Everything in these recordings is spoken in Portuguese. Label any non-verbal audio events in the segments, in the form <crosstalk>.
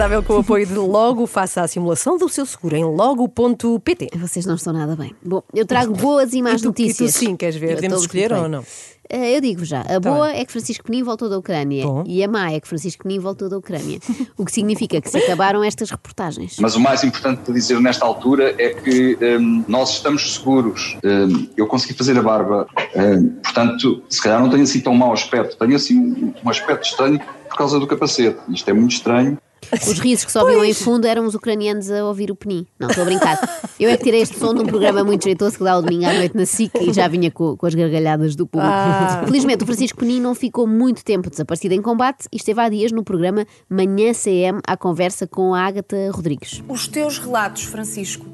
Desagradável com o apoio de Logo. Faça a simulação do seu seguro em logo.pt. Vocês não estão nada bem. Bom, eu trago boas e más E tu- e tu notícias. sim, queres ver? Eu Podemos escolher ou não? Eh, Eu digo já, a Tá boa bem. é que Francisco Penin voltou da Ucrânia Bom. e a má é que Francisco Penin voltou da Ucrânia. <laughs> o que significa que se acabaram estas reportagens. Mas o mais importante para dizer nesta altura é que hum, nós estamos seguros. Hum, eu consegui fazer a barba, hum, portanto, se calhar não tenho assim tão mau aspecto. Tenho assim um, um aspecto estranho por causa do capacete. Isto é muito estranho. Os risos que só ouviam em fundo eram os ucranianos a ouvir o Penin. Não, estou a brincar. Eu é que tirei este som de um programa muito jeitoso que dá o domingo à noite na SIC e já vinha com, com as gargalhadas do público. Ah. Felizmente, o Francisco Penin não ficou muito tempo desaparecido em combate e esteve há dias no programa Manhã CM à conversa com a Ágata Rodrigues. Os teus relatos, Francisco,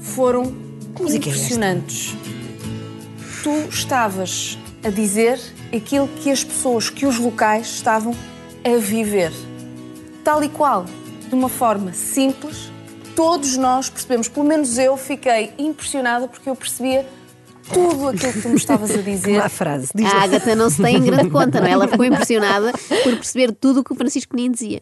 foram é impressionantes. Tu estavas a dizer aquilo que as pessoas, que os locais estavam a viver. Tal e qual, de uma forma simples, todos nós percebemos, pelo menos eu fiquei impressionada porque eu percebia tudo aquilo que tu me estavas a <laughs> dizer. Má frase. Diz A Ágata não se tem em grande conta, não é? Ela ficou <laughs> impressionada por perceber tudo o que o Francisco Penin dizia.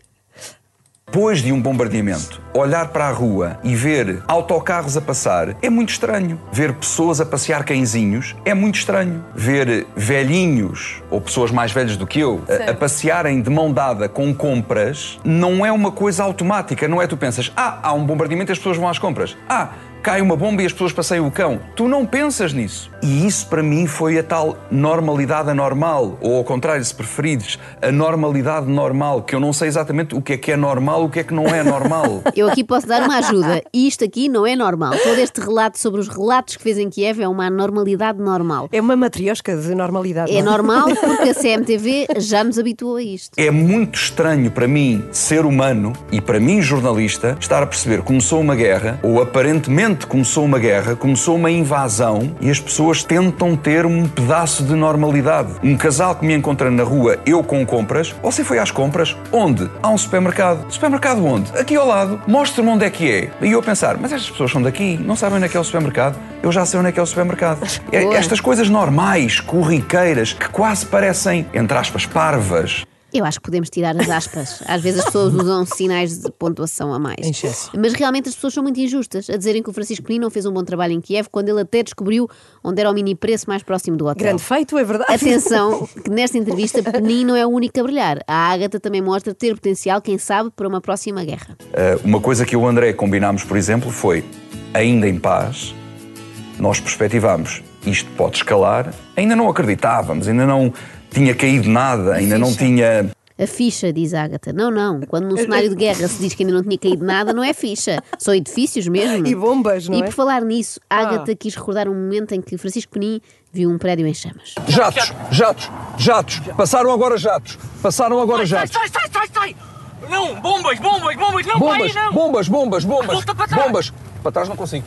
Depois de um bombardeamento, olhar para a rua e ver autocarros a passar é muito estranho. Ver pessoas a passear cãezinhos é muito estranho. Ver velhinhos ou pessoas mais velhas do que eu a, a passearem de mão dada com compras não é uma coisa automática. Não é tu pensas, ah, há um bombardeamento e as pessoas vão às compras. Ah, cai uma bomba e as pessoas passeiam o cão. Tu não pensas nisso. E isso para mim foi a tal normalidade anormal, ou ao contrário, se preferires, a normalidade normal, que eu não sei exatamente o que é que é normal, o que é que não é normal. <laughs> Eu aqui posso dar uma ajuda. E isto aqui não é normal. Todo este relato sobre os relatos que fez em Kiev é uma normalidade normal. É uma matriosca de normalidade. É não normal <laughs> porque a CMTV já nos habituou a isto. É muito estranho para mim, ser humano, e para mim, jornalista, estar a perceber que começou uma guerra, ou aparentemente começou uma guerra, começou uma invasão, e as pessoas tentam ter um pedaço de normalidade. Um casal que me encontra na rua, eu com compras, você foi às compras? Onde? Há um supermercado. Supermercado onde? Aqui ao lado. Mostre-me onde é que é. E eu a pensar, mas estas pessoas são daqui, não sabem onde é que é o supermercado. Eu já sei onde é que é o supermercado. <laughs> É-. Estas coisas normais, corriqueiras, que quase parecem, entre aspas, parvas, Eu acho que podemos tirar as aspas. Às vezes as pessoas usam sinais de pontuação a mais. Em excesso. Mas realmente as pessoas são muito injustas a dizerem que o Francisco Penin não fez um bom trabalho em Kiev quando ele até descobriu onde era o mini preço mais próximo do hotel. Grande feito, é verdade. Atenção, <laughs> que nesta entrevista Penin não é o único a brilhar. A Ágata também mostra ter potencial, quem sabe, para uma próxima guerra. Uh, uma coisa que eu e o André combinámos, por exemplo, foi, ainda em paz, nós perspectivámos isto pode escalar. Ainda não acreditávamos, ainda não tinha caído nada, ainda não tinha. A ficha, diz a Ágata. Não, não. Quando num cenário de guerra se diz que ainda não tinha caído nada, não é ficha. São edifícios mesmo. <laughs> E bombas, não E é? por falar nisso, a Ágata quis recordar um momento em que Francisco Penin viu um prédio em chamas. Jatos, jatos, jatos. Passaram agora jatos. Passaram agora jatos. Sai, sai, sai, sai! Não, bombas, bombas, bombas, não, Bombas, pai, não! bombas, bombas, bombas. Volta para trás. Bombas. Para trás não consigo.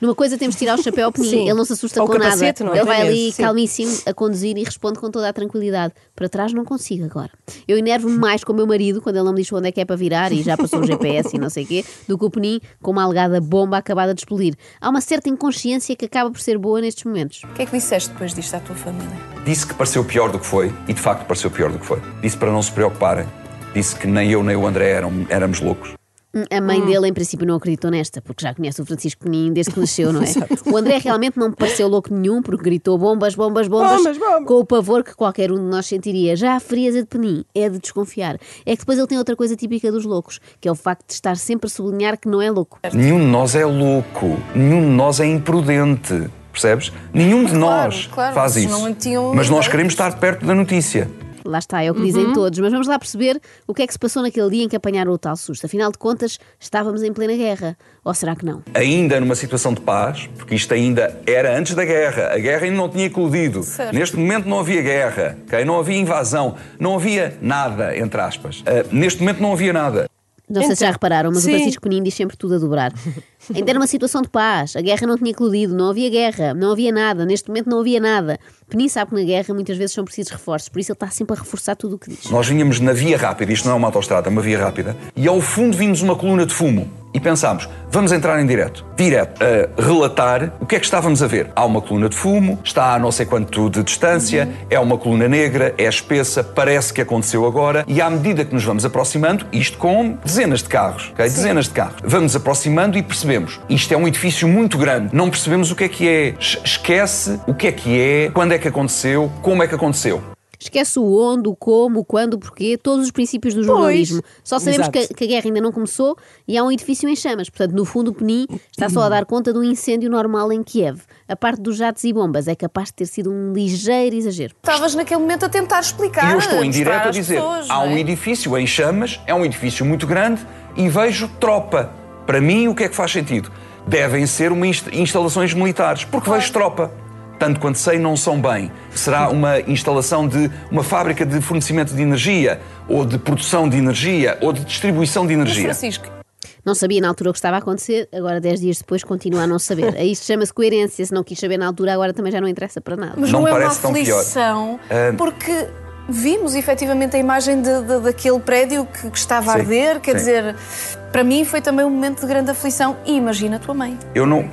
Numa coisa temos de tirar o chapéu ao Penin. Ele não se assusta Ou com capacete, nada. não é? Ele vai Tem ali esse, sim. calmíssimo a conduzir e responde com toda a tranquilidade. Para trás não consigo agora. Eu enervo-me mais com o meu marido quando ele não me diz onde é que é para virar e já passou o GPS e não sei o quê, do que o Penin com uma alegada bomba acabada de explodir. Há uma certa inconsciência que acaba por ser boa nestes momentos. O que é que disseste depois disto à tua família? Disse que pareceu pior do que foi, e de facto pareceu pior do que foi. Disse para não se preocuparem. Disse que nem eu nem o André eram, éramos loucos. Hum, A mãe dele, em princípio, não acreditou nesta, porque já conhece o Francisco Penin desde que nasceu, não é? <laughs> o André realmente não me pareceu louco nenhum, porque gritou bombas, bombas, bombas, Bombas, bombas. com o pavor que qualquer um de nós sentiria. Já a frieza de Penin é de desconfiar. É que depois ele tem outra coisa típica dos loucos, que é o facto de estar sempre a sublinhar que não é louco. Nenhum de nós é louco, nenhum de nós é imprudente. Percebes? Nenhum de nós claro, faz isso. não tinham Mas nós queremos estar perto da notícia. Lá está, é o que dizem todos, mas vamos lá perceber o que é que se passou naquele dia em que apanharam o tal susto. Afinal de contas, estávamos em plena guerra. Ou será que não? ainda numa situação de paz, porque isto ainda era antes da guerra, a guerra ainda não tinha eclodido. Certo. Neste momento não havia guerra, ok? não havia invasão, não havia nada, entre aspas. Ah, neste momento não havia nada. Não sei se já Então, repararam, mas sim. o Francisco Penin diz sempre tudo a dobrar. <laughs> Ainda era uma situação de paz, a guerra não tinha eclodido, não havia guerra, não havia nada, neste momento não havia nada. Penin sabe que na guerra muitas vezes são precisos reforços, por isso ele está sempre a reforçar tudo o que diz. Nós vinhamos na via rápida, isto não é uma autostrada, é uma via rápida, e ao fundo vimos uma coluna de fumo. E pensámos, vamos entrar em direto. Direto a relatar o que é que estávamos a ver. Há uma coluna de fumo, está a não sei quanto de distância, é uma coluna negra, é espessa, parece que aconteceu agora, e à medida que nos vamos aproximando, isto com dezenas de carros, ok? Dezenas de carros. Vamos aproximando e percebemos, isto é um edifício muito grande, não percebemos o que é que é. Es- Esquece o que é que é, quando é que aconteceu, como é que aconteceu. Esquece o onde, o como, o quando, o porquê, todos os princípios do jornalismo. Só sabemos que, que a guerra ainda não começou e há um edifício em chamas. Portanto, no fundo, o Penin está só a dar conta do incêndio normal em Kiev. A parte dos jatos e bombas é capaz de ter sido um ligeiro exagero. Estavas naquele momento a tentar explicar. E eu estou em direto a dizer: pessoas, há um é? edifício em chamas, é um edifício muito grande e vejo tropa. Para mim, o que é que faz sentido? Devem ser uma inst- instalações militares, porque vejo tropa. Tanto quanto sei, não são bem. Será uma instalação de uma fábrica de fornecimento de energia, ou de produção de energia, ou de distribuição de Mas, energia. Francisco, Não sabia na altura o que estava a acontecer, agora, 10 dias depois, continua a não saber. <laughs> A Isto chama-se coerência. Se não quis saber na altura, agora também já não interessa para nada. mas Não não, é uma parece tão pior. aflição, Ah, porque vimos efetivamente a imagem de- de- daquele prédio que, que estava a Sim, arder, quer sim. dizer, para mim foi também um momento de grande aflição. E imagina a tua mãe. Eu não.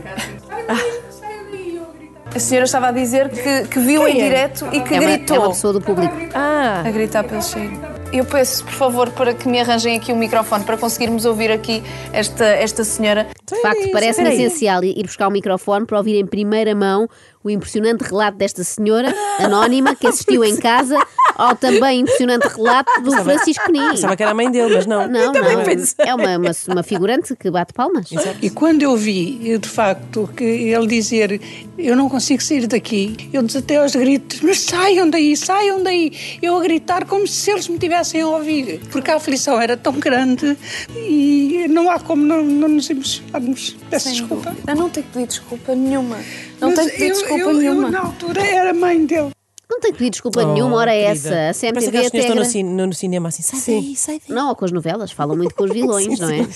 A senhora estava a dizer que, que viu em Quem é? direto e que É uma, gritou. é uma pessoa do público. Ah, A gritar pelo cheiro. Eu peço, por favor, para que me arranjem aqui um microfone para conseguirmos ouvir aqui esta, esta senhora. De facto, parece-me essencial ir buscar o microfone para ouvir em primeira mão o impressionante relato desta senhora anónima que assistiu em casa ao também impressionante relato do Francisco Nin. pensava que era a mãe dele, mas não. Não, também não. É uma, uma, uma figurante que bate palmas. E quando eu vi, de facto, que ele dizer eu não consigo sair daqui, eu desatei aos gritos, mas saiam daí, saiam daí. Eu a gritar como se eles me tivessem a ouvir, porque a aflição era tão grande e não há como não, não nos emocionarmos. Peço desculpa. Eu não tenho que pedir desculpa nenhuma. Não Mas tenho que pedir eu- desculpa eu, nenhuma. Eu, na altura, era mãe dele. Não tem que pedir desculpa Oh, nenhuma, ora é querida. essa. A Parece CMTV aquelas até. senhoras estão no, cin- no- no cinema assim, sai daí, sai daí. Não, ou com as novelas, falam muito com os <laughs> vilões, não é?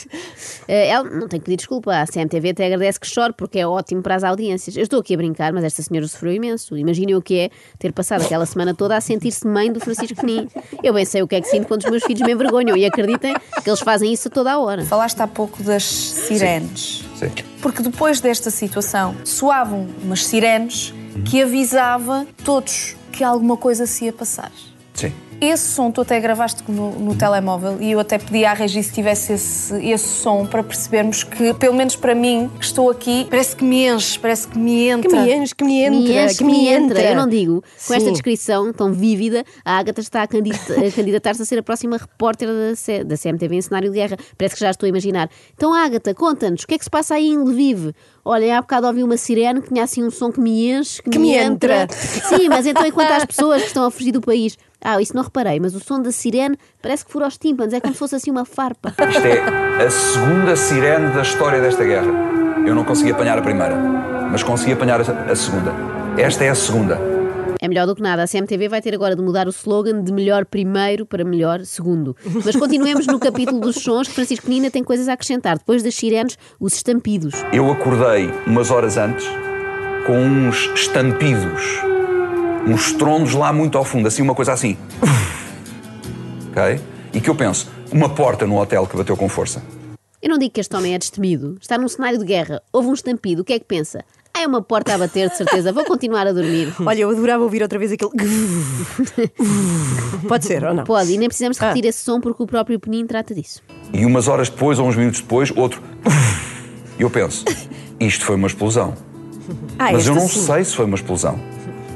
Eh, Ela não tem que pedir desculpa. A CMTV até agradece que chore porque é ótimo para as audiências. Eu estou aqui a brincar, mas esta senhora sofreu imenso. Imaginem o que é ter passado aquela semana toda a sentir-se mãe do Francisco Penin. Eu bem sei o que é que sinto quando os meus filhos me envergonham e acreditem que eles fazem isso a toda a hora. Falaste há pouco das sirenes. Sim. Porque depois desta situação soavam umas sirenes que avisava todos que alguma coisa se ia passar. Sim. Esse som tu até gravaste no, no telemóvel e eu até pedi à Regi se tivesse esse, esse som para percebermos que, pelo menos para mim, que estou aqui, parece que me enche, parece que me entra. Que me enche, que me entra, Me enche, que me entra. Eu não digo. Com esta Sim. descrição tão vívida, a Agatha está a candidata- <laughs> a candidatar-se a ser a próxima repórter da, C- da CMTV em cenário de guerra. Parece que já estou a imaginar. Então, Agatha, conta-nos, o que é que se passa aí em Lviv? Olha, há bocado ouvi uma sirene que tinha assim um som que me enche, que, Que me me entra. entra. Sim, mas então enquanto as pessoas que estão a fugir do país. Ah, isso não reparei, mas o som da sirene parece que fura os tímpanos, é como se fosse assim uma farpa. Isto é a segunda sirene da história desta guerra. Eu não consegui apanhar a primeira, mas consegui apanhar a segunda. Esta é a segunda. É melhor do que nada. A CMTV vai ter agora de mudar o slogan de melhor primeiro para melhor segundo. Mas continuemos no capítulo dos sons, que Francisco Nina tem coisas a acrescentar. Depois das sirenes, os estampidos. Eu acordei umas horas antes com uns estampidos, uns estrondos lá muito ao fundo, assim, uma coisa assim. Ok? E que eu penso, uma porta no hotel que bateu com força. Eu não digo que este homem é destemido. Está num cenário de guerra, houve um estampido. O que é que pensa? Ah, é uma porta a bater, de certeza. Vou continuar a dormir. <laughs> Olha, eu adorava ouvir outra vez aquele. <laughs> Pode ser ou não? Pode, e nem precisamos Ah. repetir esse som porque o próprio Penin trata disso. E umas horas depois, ou uns minutos depois, outro. E eu penso, isto foi uma explosão. Ah, Mas eu não sim. sei se foi uma explosão.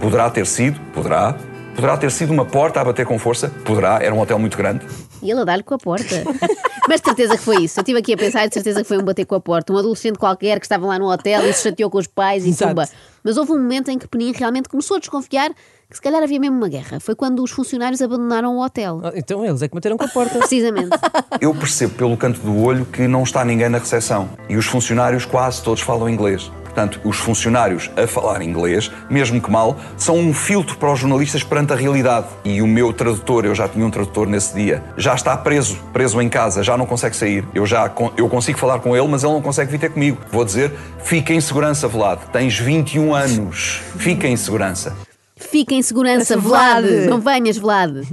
Poderá ter sido, poderá. Poderá ter sido uma porta a bater com força, poderá. Era um hotel muito grande. E ele a dar-lhe com a porta. <laughs> Mas de certeza que foi isso. Eu estive aqui a pensar e de certeza que foi um bater com a porta. Um adolescente qualquer que estava lá no hotel e se chateou com os pais e tumba. Mas houve um momento em que Penin realmente começou a desconfiar que se calhar havia mesmo uma guerra. Foi quando os funcionários abandonaram o hotel. Ah, Então eles é que bateram com a porta. Precisamente. <laughs> Eu percebo pelo canto do olho que não está ninguém na recepção. E os funcionários quase todos falam inglês. Portanto, os funcionários a falar inglês, mesmo que mal, são um filtro para os jornalistas perante a realidade. E o meu tradutor, eu já tinha um tradutor nesse dia, já está preso, preso em casa, já não consegue sair. Eu já eu consigo falar com ele, mas ele não consegue vir ter comigo. Vou dizer, fica em segurança, Vlad. Tens 21 anos. Fica em segurança. Fica em segurança, Vlad. Vlad. Não venhas, Vlad.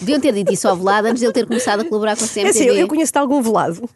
Deviam ter dito isso ao Vlad antes de ele ter começado a colaborar com a É CMTV. assim, eu, eu conheço-te algum velado.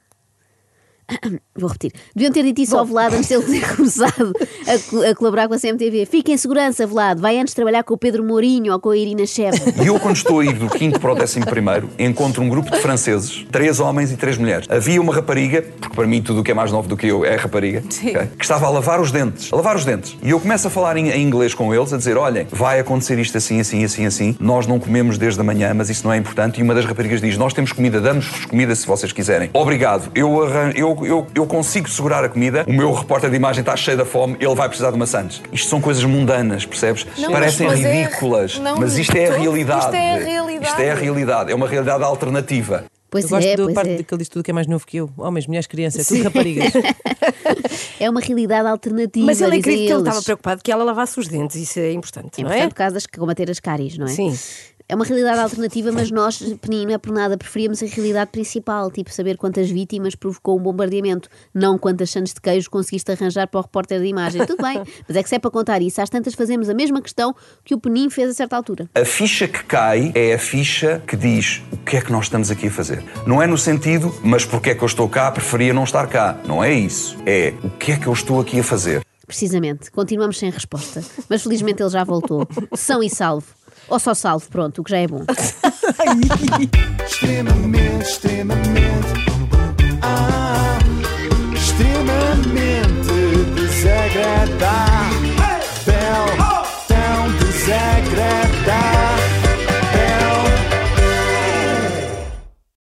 <coughs> Vou repetir. Deviam ter dito isso ao Vlad antes de ele ter <laughs> começado a, co- a colaborar com a CMTV. Fica em segurança, Vlad. Vai antes trabalhar com o Pedro Mourinho ou com a Irina Sheva. E eu, quando estou a ir do quinto para o décimo primeiro, encontro um grupo de franceses, três homens e três mulheres. Havia uma rapariga, porque para mim tudo o que é mais novo do que eu é rapariga, ok? que estava a lavar os dentes. A lavar os dentes. E eu começo a falar em, em inglês com eles, a dizer: olhem, vai acontecer isto assim, assim, assim, assim. Nós não comemos desde a manhã, mas isso não é importante. E uma das raparigas diz: nós temos comida, damos-vos comida se vocês quiserem. Obrigado. Eu, arran- eu, eu, eu consigo segurar a comida. O meu repórter de imagem está cheio da fome, ele vai precisar de maçãs. Isto são coisas mundanas, percebes? Não, Parecem mas- é- ridículas, não, mas isto é a realidade. isto é a realidade. Isto é a realidade. É uma realidade alternativa. Pois Eu gosto é, da pois parte é. de que ele diz tudo que é mais novo que eu. Homens, mulheres, crianças, tudo raparigas. <laughs> É uma realidade alternativa. Mas ele acredita que ele estava preocupado que ela lavasse os dentes. Isso é importante, É não importante é? por causa das combater as cáries, não é? Sim. É uma realidade alternativa, mas nós, Peninho, não é por nada, preferíamos a realidade principal, tipo saber quantas vítimas provocou um bombardeamento, não quantas chances de queijo conseguiste arranjar para o repórter de imagem. Tudo bem, <laughs> mas é que se é para contar isso, às tantas fazemos a mesma questão que o Peninho fez a certa altura. A ficha que cai é a ficha que diz o que é que nós estamos aqui a fazer. Não é no sentido, mas porque é que eu estou cá, preferia não estar cá. Não é isso. É o que é que eu estou aqui a fazer. Precisamente, continuamos sem resposta, mas felizmente ele já voltou, são e salvo. Ou só salvo, pronto, o que já é bom. <laughs> extremamente, extremamente. Ah, extremamente desagradável.